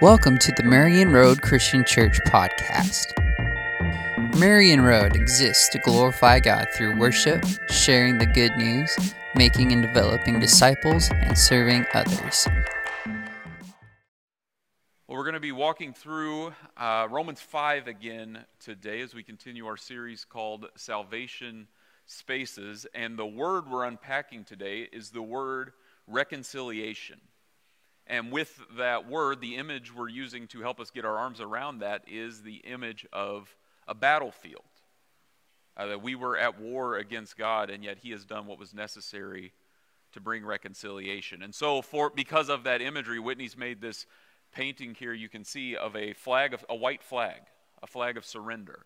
Welcome to the Marion Road Christian Church podcast. Marion Road exists to glorify God through worship, sharing the good news, making and developing disciples, and serving others. Well, we're going to be walking through uh, Romans 5 again today as we continue our series called Salvation Spaces. And the word we're unpacking today is the word reconciliation. And with that word, the image we're using to help us get our arms around that is the image of a battlefield. Uh, that we were at war against God, and yet He has done what was necessary to bring reconciliation. And so, for because of that imagery, Whitney's made this painting here. You can see of a flag of a white flag, a flag of surrender,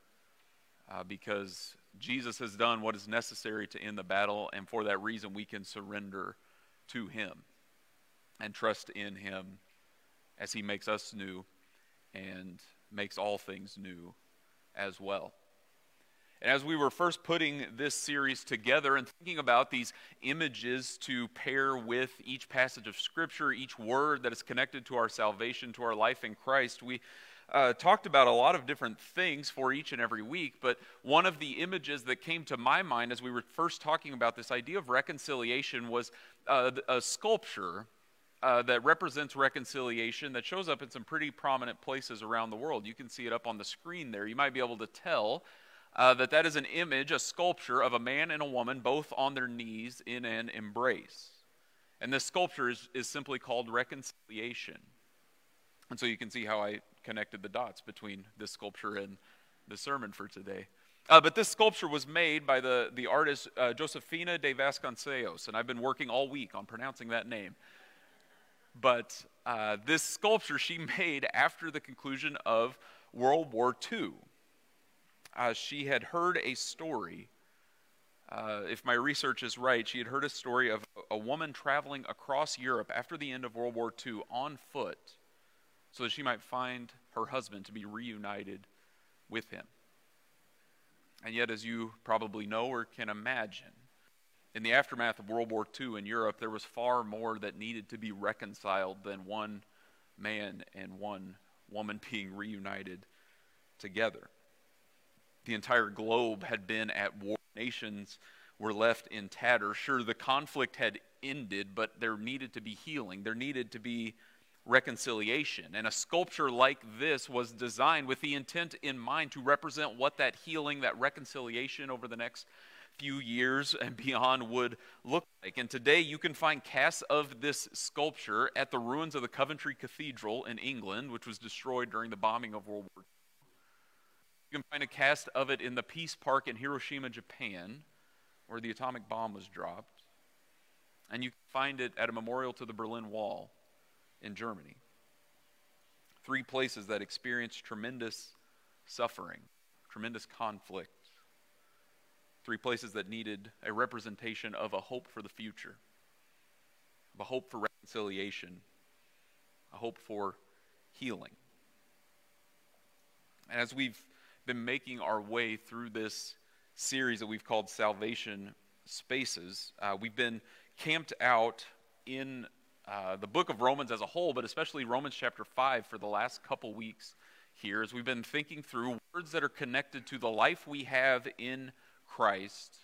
uh, because Jesus has done what is necessary to end the battle, and for that reason, we can surrender to Him and trust in Him as He makes us new and makes all things new as well. And as we were first putting this series together and thinking about these images to pair with each passage of Scripture, each word that is connected to our salvation, to our life in Christ, we uh, talked about a lot of different things for each and every week. But one of the images that came to my mind as we were first talking about this idea of reconciliation was uh, a sculpture uh, that represents reconciliation that shows up in some pretty prominent places around the world. You can see it up on the screen there. You might be able to tell uh, that that is an image, a sculpture of a man and a woman both on their knees in an embrace. And this sculpture is, is simply called reconciliation. And so you can see how I connected the dots between this sculpture and the sermon for today. Uh, but this sculpture was made by the, the artist uh, Josefina de Vasconcellos, and I've been working all week on pronouncing that name. But uh, this sculpture she made after the conclusion of World War II. Uh, she had heard a story. Uh, if my research is right, she had heard a story of a woman traveling across Europe after the end of World War II on foot so that she might find her husband to be reunited with him. And yet, as you probably know or can imagine, in the aftermath of World War II in Europe, there was far more that needed to be reconciled than one man and one woman being reunited together. The entire globe had been at war. Nations were left in tatters. Sure, the conflict had ended, but there needed to be healing. There needed to be reconciliation. And a sculpture like this was designed with the intent in mind to represent what that healing, that reconciliation over the next few years and beyond would look like. And today you can find casts of this sculpture at the ruins of the Coventry Cathedral in England, which was destroyed during the bombing of World War II. You can find a cast of it in the Peace Park in Hiroshima, Japan, where the atomic bomb was dropped. And you can find it at a memorial to the Berlin Wall in Germany. Three places that experienced tremendous suffering, tremendous conflict Three places that needed a representation of a hope for the future, of a hope for reconciliation, a hope for healing. And as we've been making our way through this series that we've called Salvation Spaces, uh, we've been camped out in uh, the book of Romans as a whole, but especially Romans chapter 5 for the last couple weeks here, as we've been thinking through words that are connected to the life we have in Christ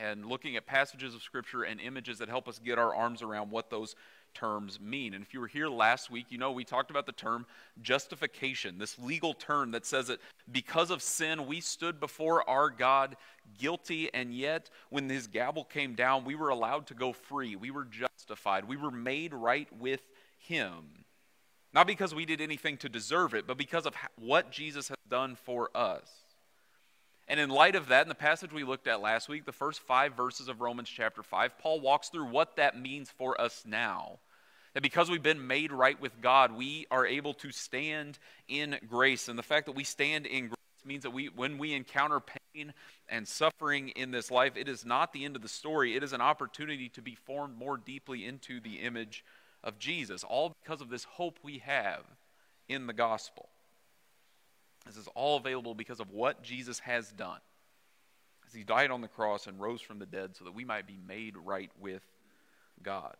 and looking at passages of Scripture and images that help us get our arms around what those terms mean. And if you were here last week, you know we talked about the term justification, this legal term that says that because of sin, we stood before our God guilty, and yet when his gavel came down, we were allowed to go free. We were justified. We were made right with him. Not because we did anything to deserve it, but because of what Jesus has done for us. And in light of that, in the passage we looked at last week, the first five verses of Romans chapter 5, Paul walks through what that means for us now. That because we've been made right with God, we are able to stand in grace. And the fact that we stand in grace means that we, when we encounter pain and suffering in this life, it is not the end of the story. It is an opportunity to be formed more deeply into the image of Jesus, all because of this hope we have in the gospel. This is all available because of what Jesus has done. As he died on the cross and rose from the dead so that we might be made right with God.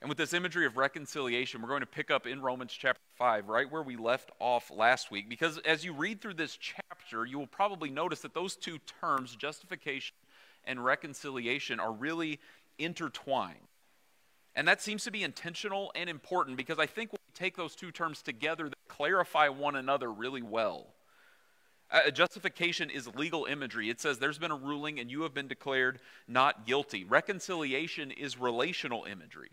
And with this imagery of reconciliation, we're going to pick up in Romans chapter 5, right where we left off last week. Because as you read through this chapter, you will probably notice that those two terms, justification and reconciliation, are really intertwined. And that seems to be intentional and important because I think take those two terms together, they clarify one another really well. Uh, justification is legal imagery. It says there's been a ruling and you have been declared not guilty. Reconciliation is relational imagery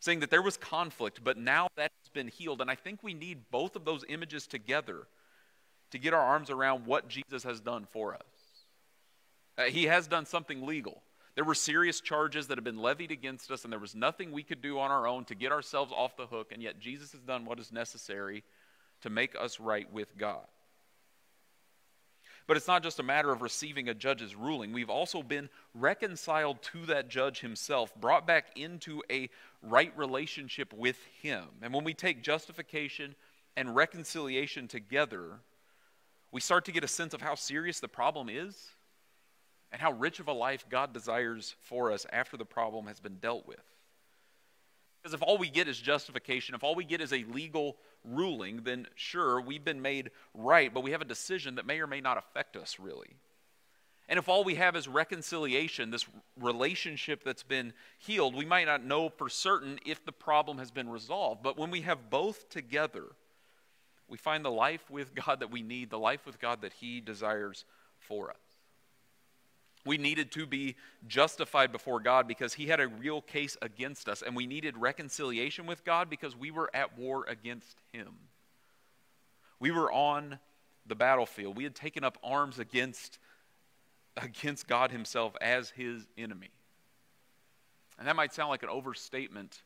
saying that there was conflict, but now that has been healed. And I think we need both of those images together to get our arms around what Jesus has done for us. Uh, he has done something legal. There were serious charges that have been levied against us, and there was nothing we could do on our own to get ourselves off the hook, and yet Jesus has done what is necessary to make us right with God. But it's not just a matter of receiving a judge's ruling. We've also been reconciled to that judge himself, brought back into a right relationship with him. And when we take justification and reconciliation together, we start to get a sense of how serious the problem is and how rich of a life God desires for us after the problem has been dealt with. Because if all we get is justification, if all we get is a legal ruling, then sure, we've been made right, but we have a decision that may or may not affect us really. And if all we have is reconciliation, this relationship that's been healed, we might not know for certain if the problem has been resolved. But when we have both together, we find the life with God that we need, the life with God that He desires for us. We needed to be justified before God because He had a real case against us, and we needed reconciliation with God because we were at war against Him. We were on the battlefield. We had taken up arms against, against God Himself as His enemy. And that might sound like an overstatement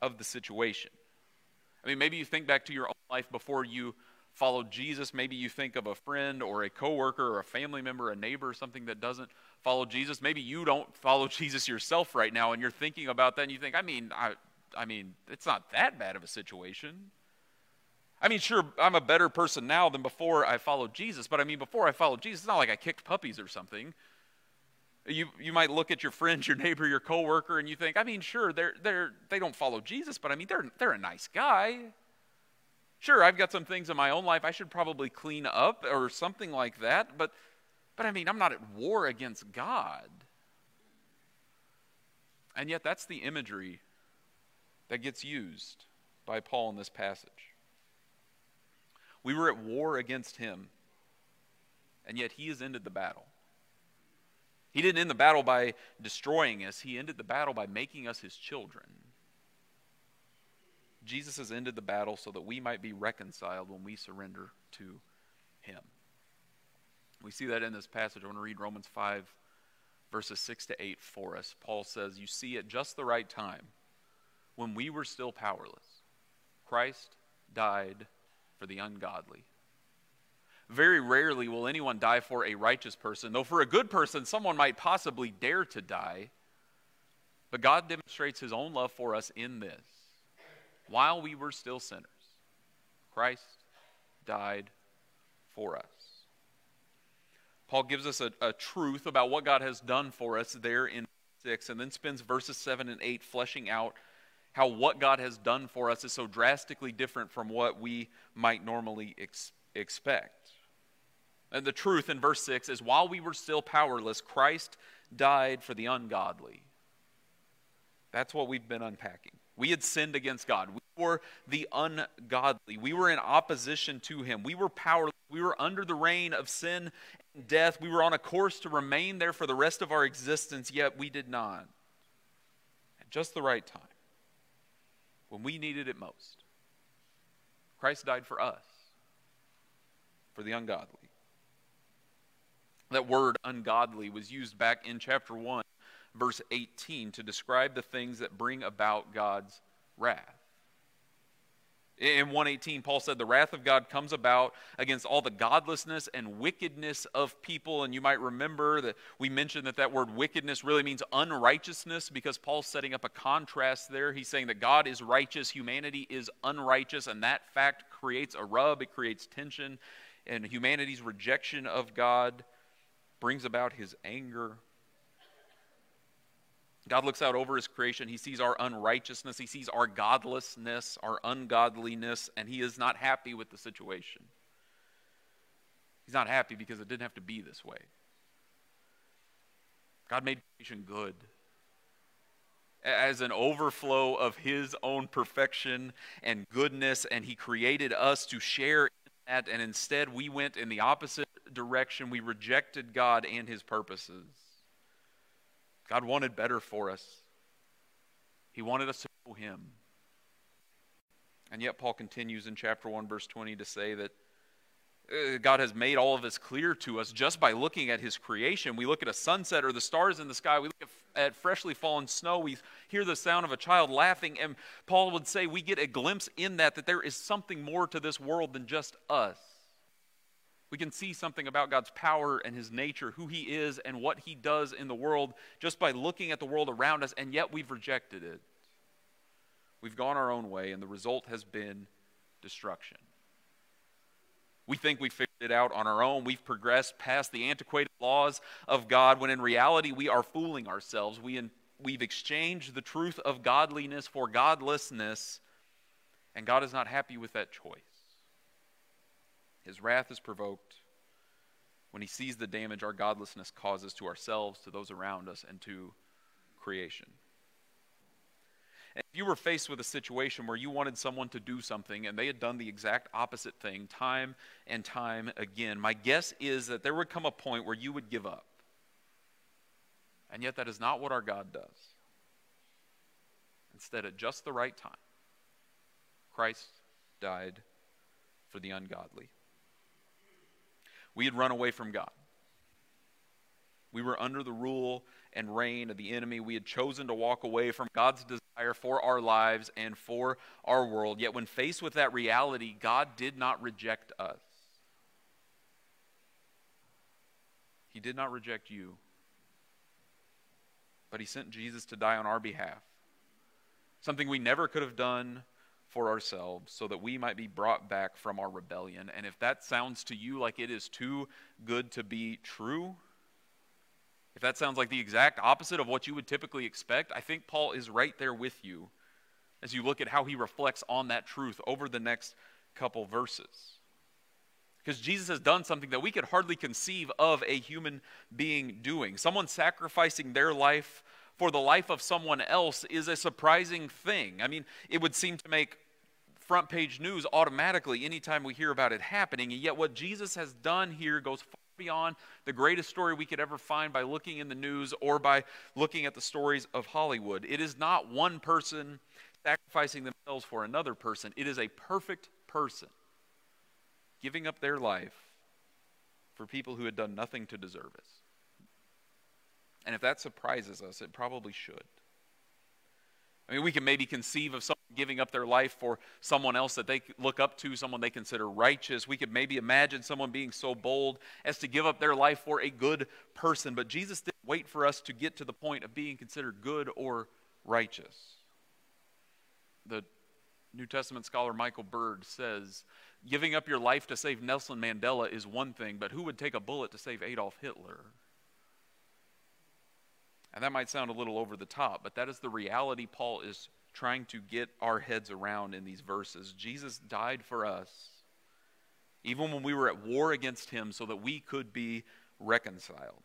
of the situation. I mean, maybe you think back to your own life before you followed Jesus. Maybe you think of a friend or a coworker or a family member, a neighbor, or something that doesn't follow Jesus. Maybe you don't follow Jesus yourself right now, and you're thinking about that, and you think, I mean, I, I mean, it's not that bad of a situation. I mean, sure, I'm a better person now than before I followed Jesus, but I mean, before I followed Jesus, it's not like I kicked puppies or something. You, you might look at your friend, your neighbor, your coworker, and you think, I mean, sure, they're, they're, they don't follow Jesus, but I mean, they're, they're a nice guy. Sure, I've got some things in my own life I should probably clean up or something like that, but but I mean, I'm not at war against God. And yet, that's the imagery that gets used by Paul in this passage. We were at war against him, and yet he has ended the battle. He didn't end the battle by destroying us, he ended the battle by making us his children. Jesus has ended the battle so that we might be reconciled when we surrender to him. We see that in this passage. I want to read Romans 5, verses 6 to 8 for us. Paul says, You see, at just the right time, when we were still powerless, Christ died for the ungodly. Very rarely will anyone die for a righteous person, though for a good person, someone might possibly dare to die. But God demonstrates his own love for us in this. While we were still sinners, Christ died for us. Paul gives us a, a truth about what God has done for us there in 6, and then spends verses 7 and 8 fleshing out how what God has done for us is so drastically different from what we might normally ex- expect. And the truth in verse 6 is while we were still powerless, Christ died for the ungodly. That's what we've been unpacking. We had sinned against God. We were the ungodly. We were in opposition to Him. We were powerless. We were under the reign of sin and death. We were on a course to remain there for the rest of our existence, yet we did not. At just the right time, when we needed it most, Christ died for us, for the ungodly. That word ungodly was used back in chapter 1, verse 18, to describe the things that bring about God's wrath. In 118, Paul said, The wrath of God comes about against all the godlessness and wickedness of people. And you might remember that we mentioned that that word wickedness really means unrighteousness because Paul's setting up a contrast there. He's saying that God is righteous, humanity is unrighteous, and that fact creates a rub, it creates tension. And humanity's rejection of God brings about his anger. God looks out over his creation. He sees our unrighteousness. He sees our godlessness, our ungodliness, and he is not happy with the situation. He's not happy because it didn't have to be this way. God made creation good as an overflow of his own perfection and goodness, and he created us to share in that, and instead we went in the opposite direction. We rejected God and his purposes. God wanted better for us, he wanted us to know him. And yet, Paul continues in chapter 1, verse 20 to say that uh, God has made all of this clear to us just by looking at His creation. We look at a sunset or the stars in the sky, we look at, at, freshly fallen snow, we hear the sound of a child laughing, and Paul would say we get a glimpse in that that there is something more to this world than just us. We can see something about God's power and His nature, who He is, and what He does in the world just by looking at the world around us, and yet we've rejected it. We've gone our own way, and the result has been destruction. We think we figured it out on our own. We've progressed past the antiquated laws of God when in reality we are fooling ourselves. We in, we've exchanged the truth of godliness for godlessness, and God is not happy with that choice. His wrath is provoked when he sees the damage our godlessness causes to ourselves, to those around us, and to creation. If you were faced with a situation where you wanted someone to do something and they had done the exact opposite thing time and time again, my guess is that there would come a point where you would give up. And yet, that is not what our God does. Instead, at just the right time, Christ died for the ungodly. We had run away from God. We were under the rule and reign of the enemy. We had chosen to walk away from God's desire for our lives and for our world. Yet, when faced with that reality, God did not reject us. He did not reject you, but He sent Jesus to die on our behalf. Something we never could have done for ourselves so that we might be brought back from our rebellion. And if that sounds to you like it is too good to be true, if that sounds like the exact opposite of what you would typically expect, I think Paul is right there with you as you look at how he reflects on that truth over the next couple verses. Because Jesus has done something that we could hardly conceive of a human being doing. Someone sacrificing their life for the life of someone else is a surprising thing. I mean, it would seem to make front page news automatically anytime we hear about it happening. And yet, what Jesus has done here goes far beyond the greatest story we could ever find by looking in the news or by looking at the stories of Hollywood. It is not one person sacrificing themselves for another person, it is a perfect person giving up their life for people who had done nothing to deserve it. And if that surprises us, it probably should. I mean, we can maybe conceive of someone giving up their life for someone else that they look up to, someone they consider righteous. We could maybe imagine someone being so bold as to give up their life for a good person. But Jesus didn't wait for us to get to the point of being considered good or righteous. The New Testament scholar Michael Bird says giving up your life to save Nelson Mandela is one thing, but who would take a bullet to save Adolf Hitler? And that might sound a little over the top, but that is the reality Paul is trying to get our heads around in these verses. Jesus died for us, even when we were at war against him, so that we could be reconciled.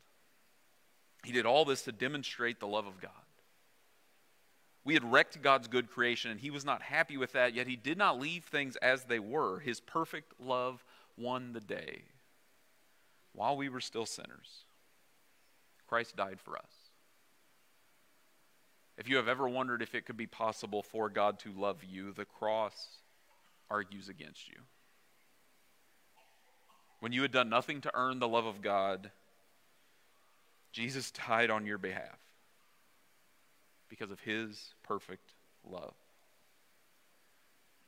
He did all this to demonstrate the love of God. We had wrecked God's good creation, and he was not happy with that, yet he did not leave things as they were. His perfect love won the day. While we were still sinners, Christ died for us. If you have ever wondered if it could be possible for God to love you, the cross argues against you. When you had done nothing to earn the love of God, Jesus died on your behalf because of his perfect love.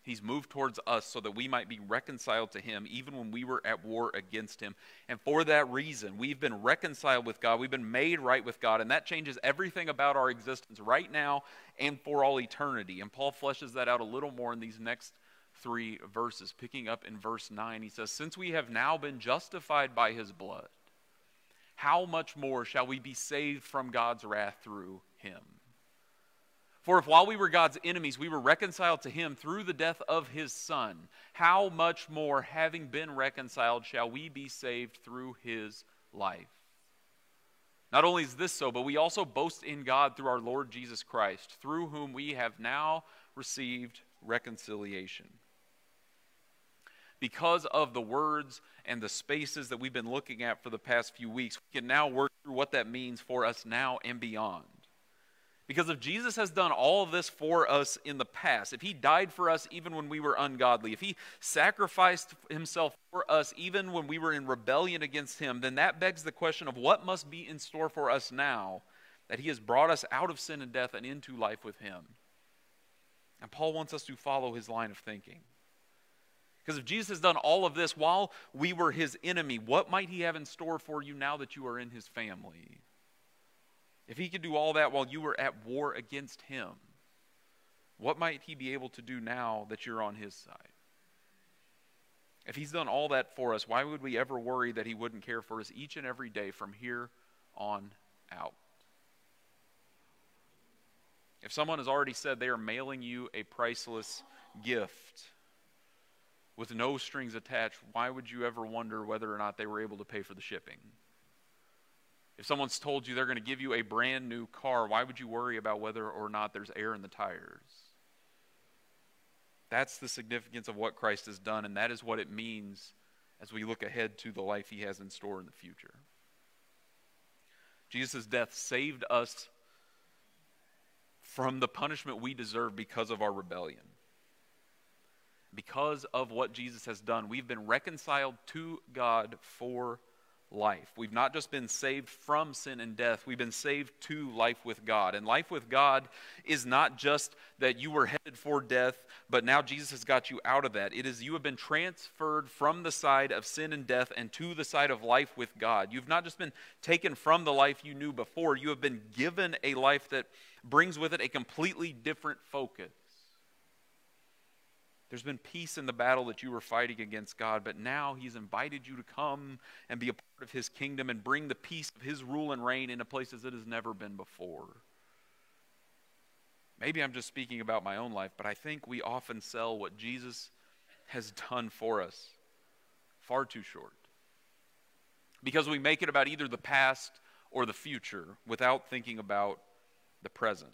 He's moved towards us so that we might be reconciled to Him, even when we were at war against Him. And for that reason, we've been reconciled with God. We've been made right with God. And that changes everything about our existence right now and for all eternity. And Paul fleshes that out a little more in these next three verses. Picking up in verse 9, he says, Since we have now been justified by His blood, how much more shall we be saved from God's wrath through Him? For if while we were God's enemies, we were reconciled to him through the death of his Son, how much more, having been reconciled, shall we be saved through his life? Not only is this so, but we also boast in God through our Lord Jesus Christ, through whom we have now received reconciliation. Because of the words and the spaces that we've been looking at for the past few weeks, we can now work through what that means for us now and beyond. Because if Jesus has done all of this for us in the past, if he died for us even when we were ungodly, if he sacrificed himself for us even when we were in rebellion against him, then that begs the question of what must be in store for us now that he has brought us out of sin and death and into life with him. And Paul wants us to follow his line of thinking. Because if Jesus has done all of this while we were his enemy, what might he have in store for you now that you are in his family? If he could do all that while you were at war against him, what might he be able to do now that you're on his side? If he's done all that for us, why would we ever worry that he wouldn't care for us each and every day from here on out? If someone has already said they are mailing you a priceless gift with no strings attached, why would you ever wonder whether or not they were able to pay for the shipping? If someone's told you they're going to give you a brand new car, why would you worry about whether or not there's air in the tires? That's the significance of what Christ has done, and that is what it means as we look ahead to the life he has in store in the future. Jesus' death saved us from the punishment we deserve because of our rebellion. Because of what Jesus has done, we've been reconciled to God for life. We've not just been saved from sin and death, we've been saved to life with God. And life with God is not just that you were headed for death, but now Jesus has got you out of that. It is you have been transferred from the side of sin and death and to the side of life with God. You've not just been taken from the life you knew before, you have been given a life that brings with it a completely different focus. There's been peace in the battle that you were fighting against God, but now He's invited you to come and be a part of His kingdom and bring the peace of His rule and reign into places it has never been before. Maybe I'm just speaking about my own life, but I think we often sell what Jesus has done for us far too short. Because we make it about either the past or the future without thinking about the present.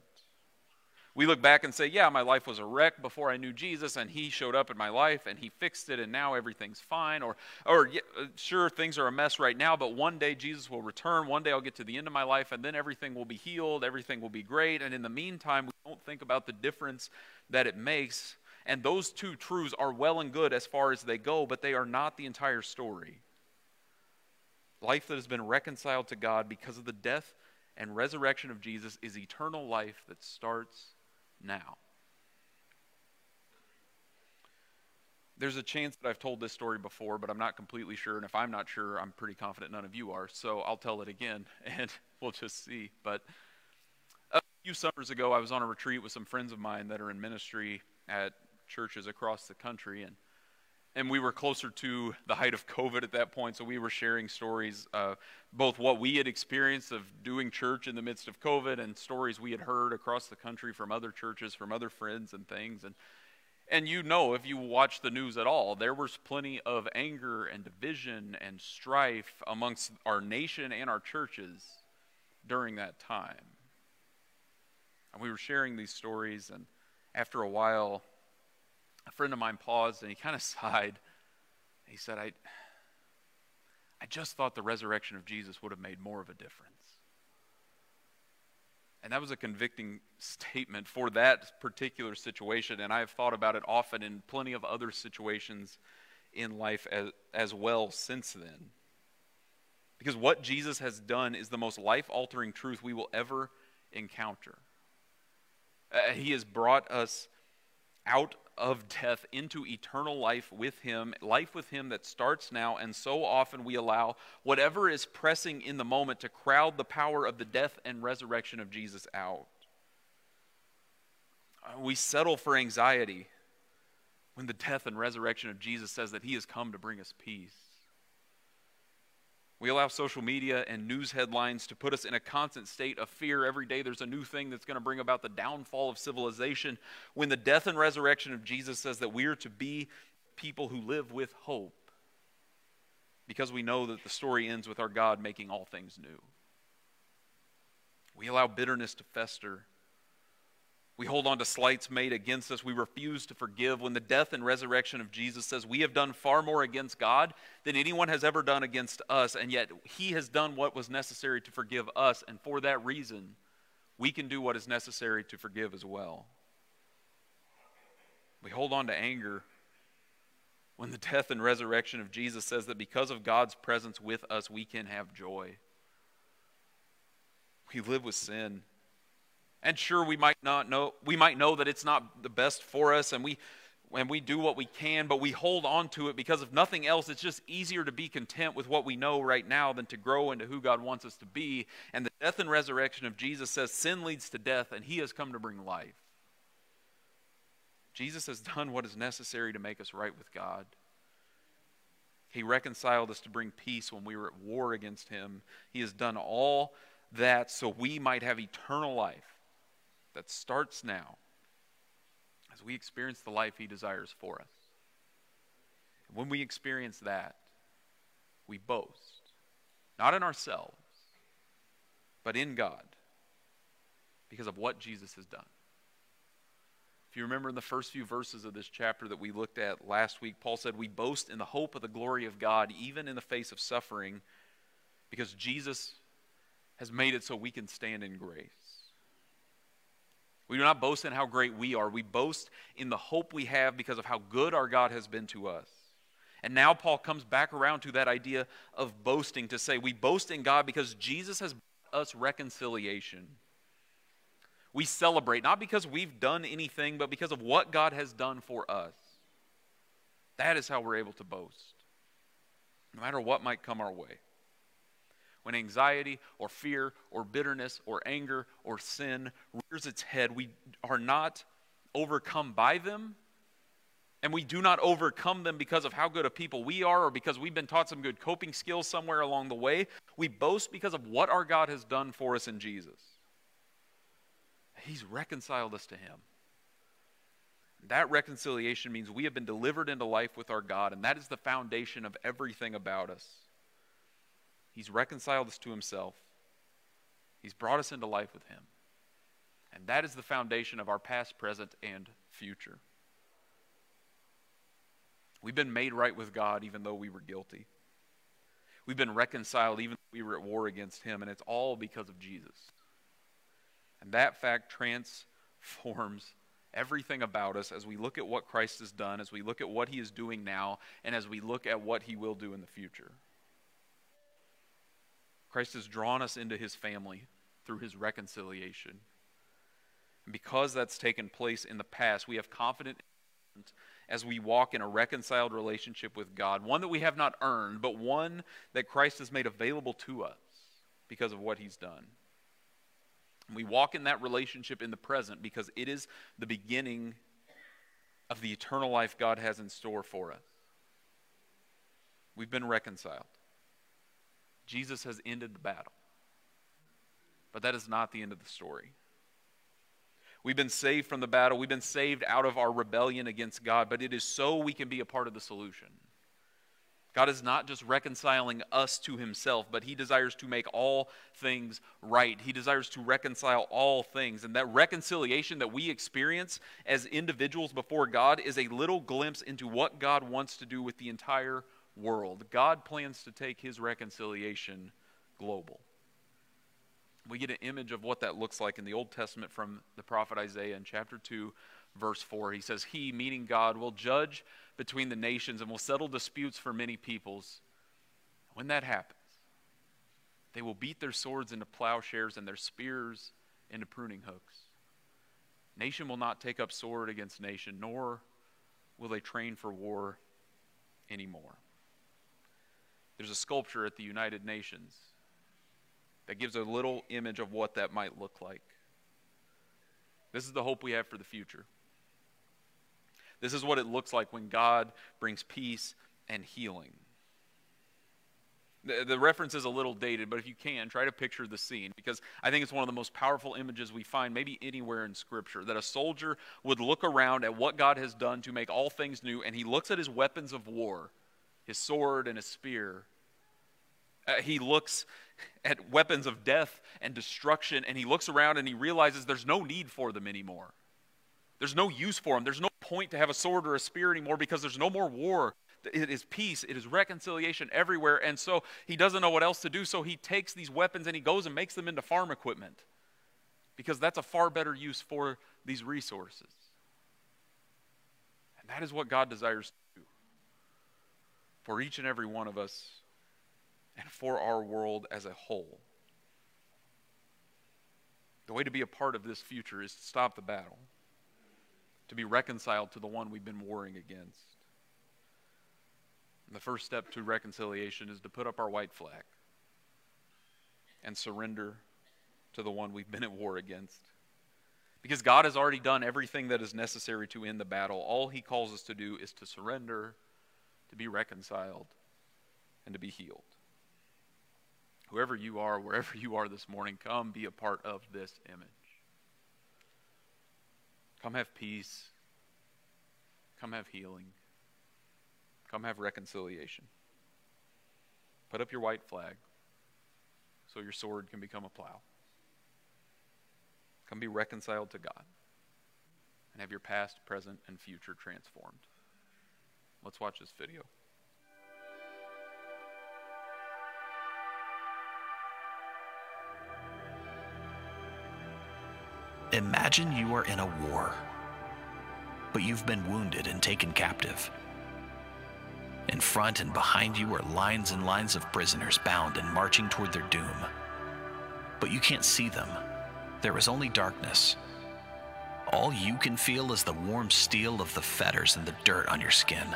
We look back and say, yeah, my life was a wreck before I knew Jesus, and He showed up in my life and He fixed it, and now everything's fine. Or, or yeah, uh, sure, things are a mess right now, but one day Jesus will return. One day I'll get to the end of my life, and then everything will be healed, everything will be great. And in the meantime, we don't think about the difference that it makes. And those two truths are well and good as far as they go, but they are not the entire story. Life that has been reconciled to God because of the death and resurrection of Jesus is eternal life that starts now. There's a chance that I've told this story before, but I'm not completely sure. And if I'm not sure, I'm pretty confident none of you are. So I'll tell it again and we'll just see. But a few summers ago, I was on a retreat with some friends of mine that are in ministry at churches across the country. And and we were closer to the height of COVID at that point, so we were sharing stories, uh, both what we had experienced of doing church in the midst of COVID, and stories we had heard across the country from other churches, from other friends, and things. And and you know, if you watch the news at all, there was plenty of anger and division and strife amongst our nation and our churches during that time. And we were sharing these stories, and after a while, a friend of mine paused and he kind of sighed. He said, I, I just thought the resurrection of Jesus would have made more of a difference. And that was a convicting statement for that particular situation. And I've thought about it often in plenty of other situations in life as, as well since then. Because what Jesus has done is the most life altering truth we will ever encounter. Uh, he has brought us out of death into eternal life with Him, life with Him that starts now. And so often we allow whatever is pressing in the moment to crowd the power of the death and resurrection of Jesus out. Uh, we settle for anxiety when the death and resurrection of Jesus says that He has come to bring us peace. We allow social media and news headlines to put us in a constant state of fear. Every day there's a new thing that's going to bring about the downfall of civilization. When the death and resurrection of Jesus says that we are to be people who live with hope because we know that the story ends with our God making all things new. We allow bitterness to fester we hold on to slights made against us. We refuse to forgive. When the death and resurrection of Jesus says we have done far more against God than anyone has ever done against us, and yet He has done what was necessary to forgive us, and for that reason, we can do what is necessary to forgive as well. We hold on to anger when the death and resurrection of Jesus says that because of God's presence with us, we can have joy. We live with sin and sure, we might not know, we might know that it's not the best for us, and we, and we do what we can, but we hold on to it because if nothing else, it's just easier to be content with what we know right now than to grow into who God wants us to be. And the death and resurrection of Jesus says sin leads to death, and He has come to bring life. Jesus has done what is necessary to make us right with God. He reconciled us to bring peace when we were at war against Him. He has done all that so we might have eternal life that starts now as we experience the life He desires for us. And when we experience that, we boast, not in ourselves, but in God because of what Jesus has done. If you remember in the first few verses of this chapter that we looked at last week, Paul said, We boast in the hope of the glory of God, even in the face of suffering, because Jesus has made it so we can stand in grace. We do not boast in how great we are. We boast in the hope we have because of how good our God has been to us. And now Paul comes back around to that idea of boasting to say we boast in God because Jesus has brought us reconciliation. We celebrate not because we've done anything, but because of what God has done for us. That is how we're able to boast, no matter what might come our way when anxiety or fear or bitterness or anger or sin rears its head, we are not overcome by them. And we do not overcome them because of how good a people we are or because we've been taught some good coping skills somewhere along the way. We boast because of what our God has done for us in Jesus. He's reconciled us to Him. That reconciliation means we have been delivered into life with our God, and that is the foundation of everything about us. He's reconciled us to himself. He's brought us into life with him. And that is the foundation of our past, present, and future. We've been made right with God even though we were guilty. We've been reconciled even though we were at war against him, and it's all because of Jesus. And that fact transforms everything about us as we look at what Christ has done, as we look at what he is doing now, and as we look at what he will do in the future. Christ has drawn us into his family through his reconciliation. And because that's taken place in the past, we have confidence as we walk in a reconciled relationship with God, one that we have not earned, but one that Christ has made available to us because of what he's done. And we walk in that relationship in the present because it is the beginning of the eternal life God has in store for us. We've been reconciled. Jesus has ended the battle. But that is not the end of the story. We've been saved from the battle. We've been saved out of our rebellion against God, but it is so we can be a part of the solution. God is not just reconciling us to himself, but he desires to make all things right. He desires to reconcile all things. And that reconciliation that we experience as individuals before God is a little glimpse into what God wants to do with the entire world. God plans to take his reconciliation global. We get an image of what that looks like in the Old Testament from the prophet Isaiah in chapter 2, verse 4. He says, He, meaning God, will judge between the nations and will settle disputes for many peoples. When that happens, they will beat their swords into plowshares and their spears into pruning hooks. Nation will not take up sword against nation, nor will they train for war anymore. There's a sculpture at the United Nations that gives a little image of what that might look like. This is the hope we have for the future. This is what it looks like when God brings peace and healing. The, reference is a little dated, but if you can, try to picture the scene because I think it's one of the most powerful images we find maybe anywhere in Scripture. That a soldier would look around at what God has done to make all things new, and he looks at his weapons of war, his sword and his spear. Uh, he looks at weapons of death and destruction, and he looks around and he realizes there's no need for them anymore. There's no use for them. There's no point to have a sword or a spear anymore because there's no more war. It is peace, it is reconciliation everywhere. And so he doesn't know what else to do. So he takes these weapons and he goes and makes them into farm equipment because that's a far better use for these resources. And that is what God desires for each and every one of us and for our world as a whole. The way to be a part of this future is to stop the battle, to be reconciled to the one we've been warring against. And the first step to reconciliation is to put up our white flag and surrender to the one we've been at war against. Because God has already done everything that is necessary to end the battle. All He calls us to do is to surrender, to be reconciled, and to be healed. Whoever you are, wherever you are this morning, come be a part of this image. Come have peace. Come have healing. Come have reconciliation. Put up your white flag so your sword can become a plow. Come be reconciled to God and have your past, present, and future transformed. Let's watch this video. Imagine you are in a war, but you've been wounded and taken captive. In front and behind you are lines and lines of prisoners bound and marching toward their doom. But you can't see them. There is only darkness. All you can feel is the warm steel of the fetters and the dirt on your skin.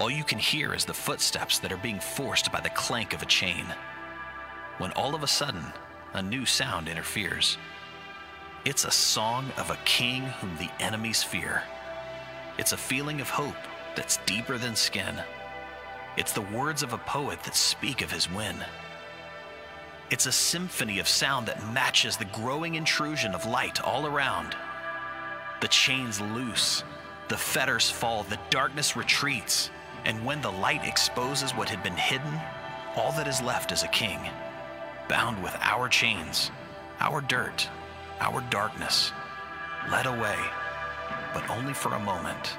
All you can hear is the footsteps that are being forced by the clank of a chain. When all of a sudden, a new sound interferes. It's a song of a king whom the enemies fear. It's a feeling of hope that's deeper than skin. It's the words of a poet that speak of his win. It's a symphony of sound that matches the growing intrusion of light all around. The chains loose, the fetters fall, the darkness retreats, and when the light exposes what had been hidden, all that is left is a king, bound with our chains, our dirt, our darkness, led away, but only for a moment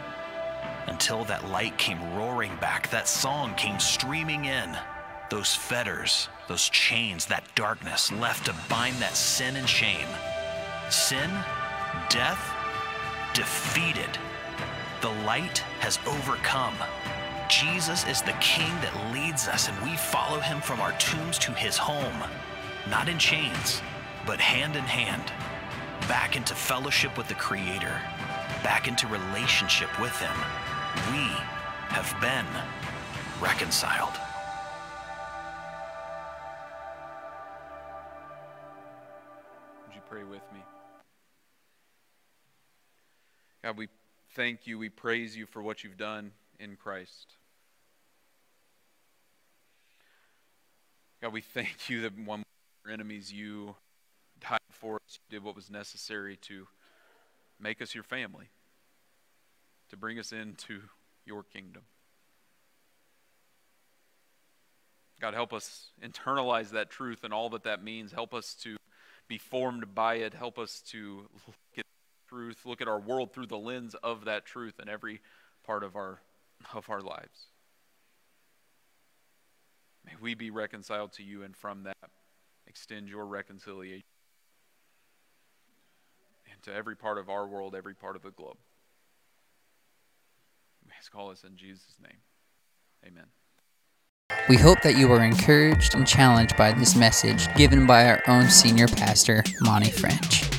until that light came roaring back, that song came streaming in. Those fetters, those chains, that darkness left to bind that sin and shame. Sin, death, defeated. The light has overcome. Jesus is the King that leads us, and we follow him from our tombs to his home, not in chains, but hand in hand, back into fellowship with the Creator, back into relationship with him we have been reconciled. Would you pray with me? God, we thank you, we praise you for what you've done in Christ. God, we thank you that one our enemies, you died for us, you did what was necessary to make us your family to bring us into your kingdom. God, help us internalize that truth and all that that means. Help us to be formed by it. Help us to look at truth, look at our world through the lens of that truth in every part of our, of our lives. May we be reconciled to you and from that extend your reconciliation into every part of our world, every part of the globe. Let's call this in Jesus' name. Amen. We hope that you were encouraged and challenged by this message given by our own senior pastor, Monty French.